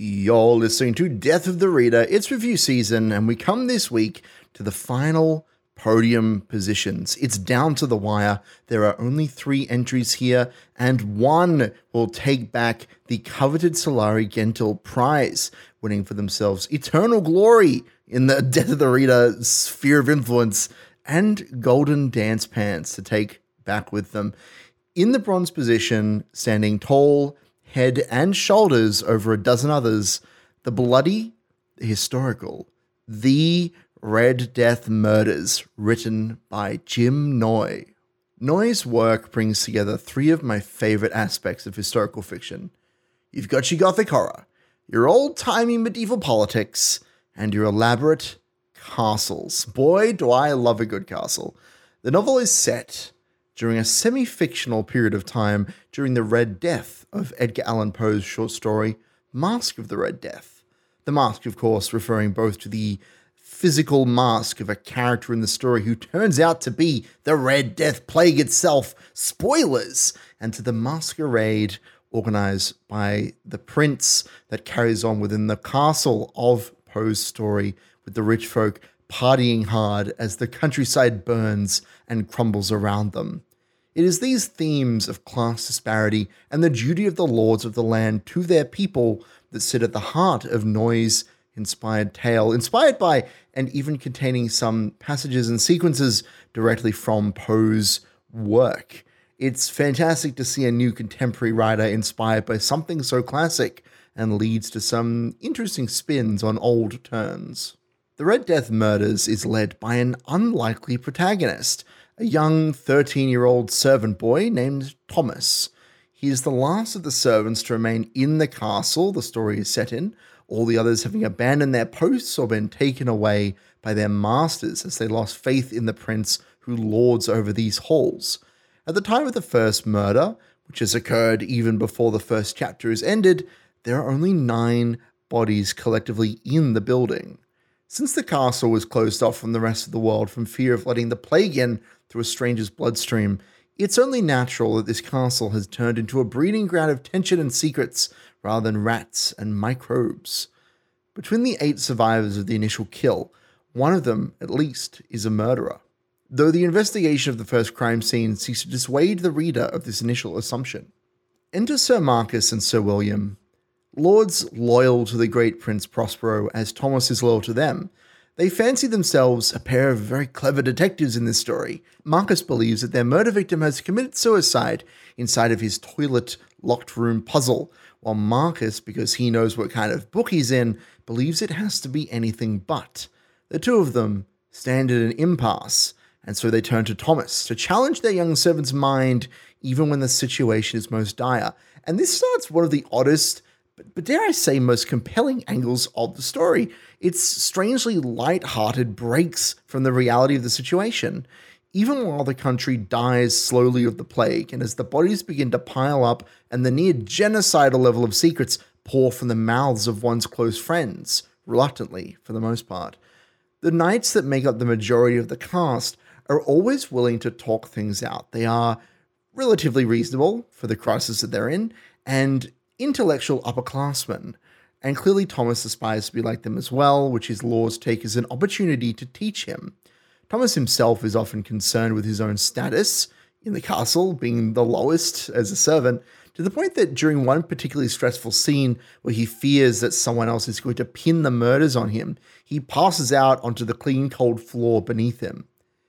You're listening to Death of the Reader. It's review season, and we come this week to the final podium positions. It's down to the wire. There are only three entries here, and one will take back the coveted Sulari Gentill prize, winning for themselves eternal glory in the Death of the Reader sphere of influence and golden dance pants to take back with them. In the bronze position, standing tall, head and shoulders over a dozen others, the bloody, the historical, the Red Death Murders, written by Jim Noy. Noy's work brings together three of my favorite aspects of historical fiction. You've got your gothic horror, your old timey medieval politics, and your elaborate castles. Boy, do I love a good castle. The novel is set during a semi fictional period of time during the Red Death of Edgar Allan Poe's short story, Mask of the Red Death. The mask, of course, referring both to the physical mask of a character in the story who turns out to be the Red Death Plague itself, spoilers, and to the masquerade organized by the prince that carries on within the castle of Poe's story, with the rich folk partying hard as the countryside burns and crumbles around them. It is these themes of class disparity and the duty of the lords of the land to their people that sit at the heart of Noy's inspired tale, inspired by and even containing some passages and sequences directly from Poe's work. It's fantastic to see a new contemporary writer inspired by something so classic and leads to some interesting spins on old turns. The Red Death Murders is led by an unlikely protagonist, a young 13 year old servant boy named Thomas. He is the last of the servants to remain in the castle the story is set in, all the others having abandoned their posts or been taken away by their masters as they lost faith in the prince who lords over these halls. At the time of the first murder, which has occurred even before the first chapter is ended, there are only nine bodies collectively in the building. Since the castle was closed off from the rest of the world from fear of letting the plague in through a stranger's bloodstream, it's only natural that this castle has turned into a breeding ground of tension and secrets rather than rats and microbes. Between the eight survivors of the initial kill, one of them, at least, is a murderer. Though the investigation of the first crime scene seeks to dissuade the reader of this initial assumption. Enter Sir Marcus and Sir William, lords loyal to the great Prince Prospero as Thomas is loyal to them, they fancy themselves a pair of very clever detectives in this story. Marcus believes that their murder victim has committed suicide inside of his toilet locked room puzzle, while Marcus, because he knows what kind of book he's in, believes it has to be anything but. The two of them stand at an impasse, and so they turn to Thomas to challenge their young servant's mind even when the situation is most dire. And this starts one of the oddest but, but dare I say, most compelling angles of the story. It's strangely light-hearted breaks from the reality of the situation. Even while the country dies slowly of the plague, and as the bodies begin to pile up and the near genocidal level of secrets pour from the mouths of one's close friends, reluctantly for the most part, the knights that make up the majority of the cast are always willing to talk things out. They are relatively reasonable for the crisis that they're in, and intellectual upperclassmen, and clearly Thomas aspires to be like them as well, which his laws take as an opportunity to teach him. Thomas himself is often concerned with his own status in the castle, being the lowest as a servant, to the point that during one particularly stressful scene where he fears that someone else is going to pin the murders on him, he passes out onto the clean, cold floor beneath him.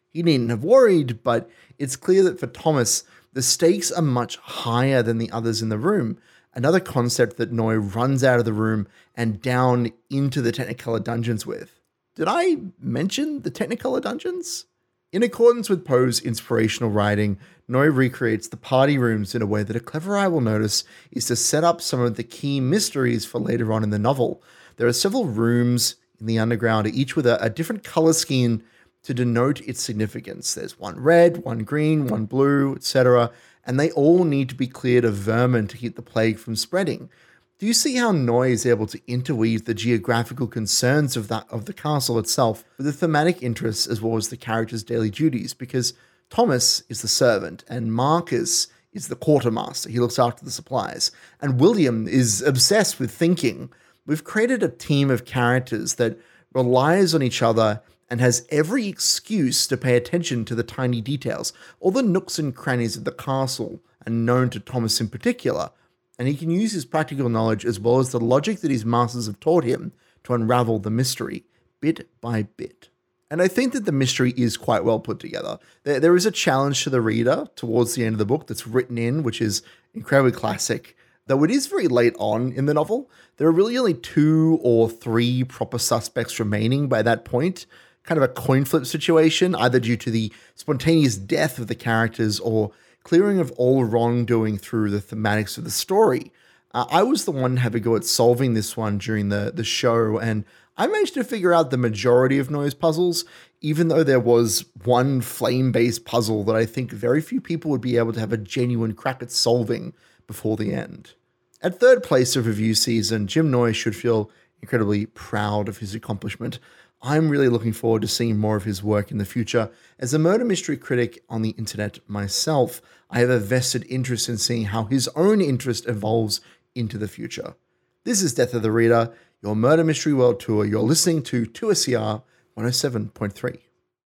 He needn't have worried, but it's clear that for Thomas, the stakes are much higher than the others in the room, another concept that Noy runs out of the room and down into the Technicolor dungeons with. Did I mention the Technicolor dungeons? In accordance with Poe's inspirational writing, Noy recreates the party rooms in a way that a clever eye will notice is to set up some of the key mysteries for later on in the novel. There are several rooms in the underground, each with a, a different color scheme to denote its significance. There's one red, one green, one blue, etc and they all need to be cleared of vermin to keep the plague from spreading. Do you see how Noy is able to interweave the geographical concerns of that of the castle itself with the thematic interests as well as the characters' daily duties? Because Thomas is the servant and Marcus is the quartermaster. He looks after the supplies. And William is obsessed with thinking. we've created a team of characters that relies on each other and has every excuse to pay attention to the tiny details. All the nooks and crannies of the castle are known to Thomas in particular, and he can use his practical knowledge as well as the logic that his masters have taught him to unravel the mystery bit by bit. And I think that the mystery is quite well put together. There, there is a challenge to the reader towards the end of the book that's written in, which is incredibly classic. Though it is very late on in the novel, there are really only two or three proper suspects remaining by that point. Kind of a coin flip situation, either due to the spontaneous death of the characters or clearing of all wrongdoing through the thematics of the story. Uh, I was the one having a go at solving this one during the, the show, and I managed to figure out the majority of Noy's puzzles, even though there was one flame based puzzle that I think very few people would be able to have a genuine crack at solving before the end. At third place of review season, Jim Noy should feel incredibly proud of his accomplishment. I'm really looking forward to seeing more of his work in the future. As a murder mystery critic on the internet myself, I have a vested interest in seeing how his own interest evolves into the future. This is Death of the Reader your Murder Mystery World Tour. You're listening to 2SER 107.3.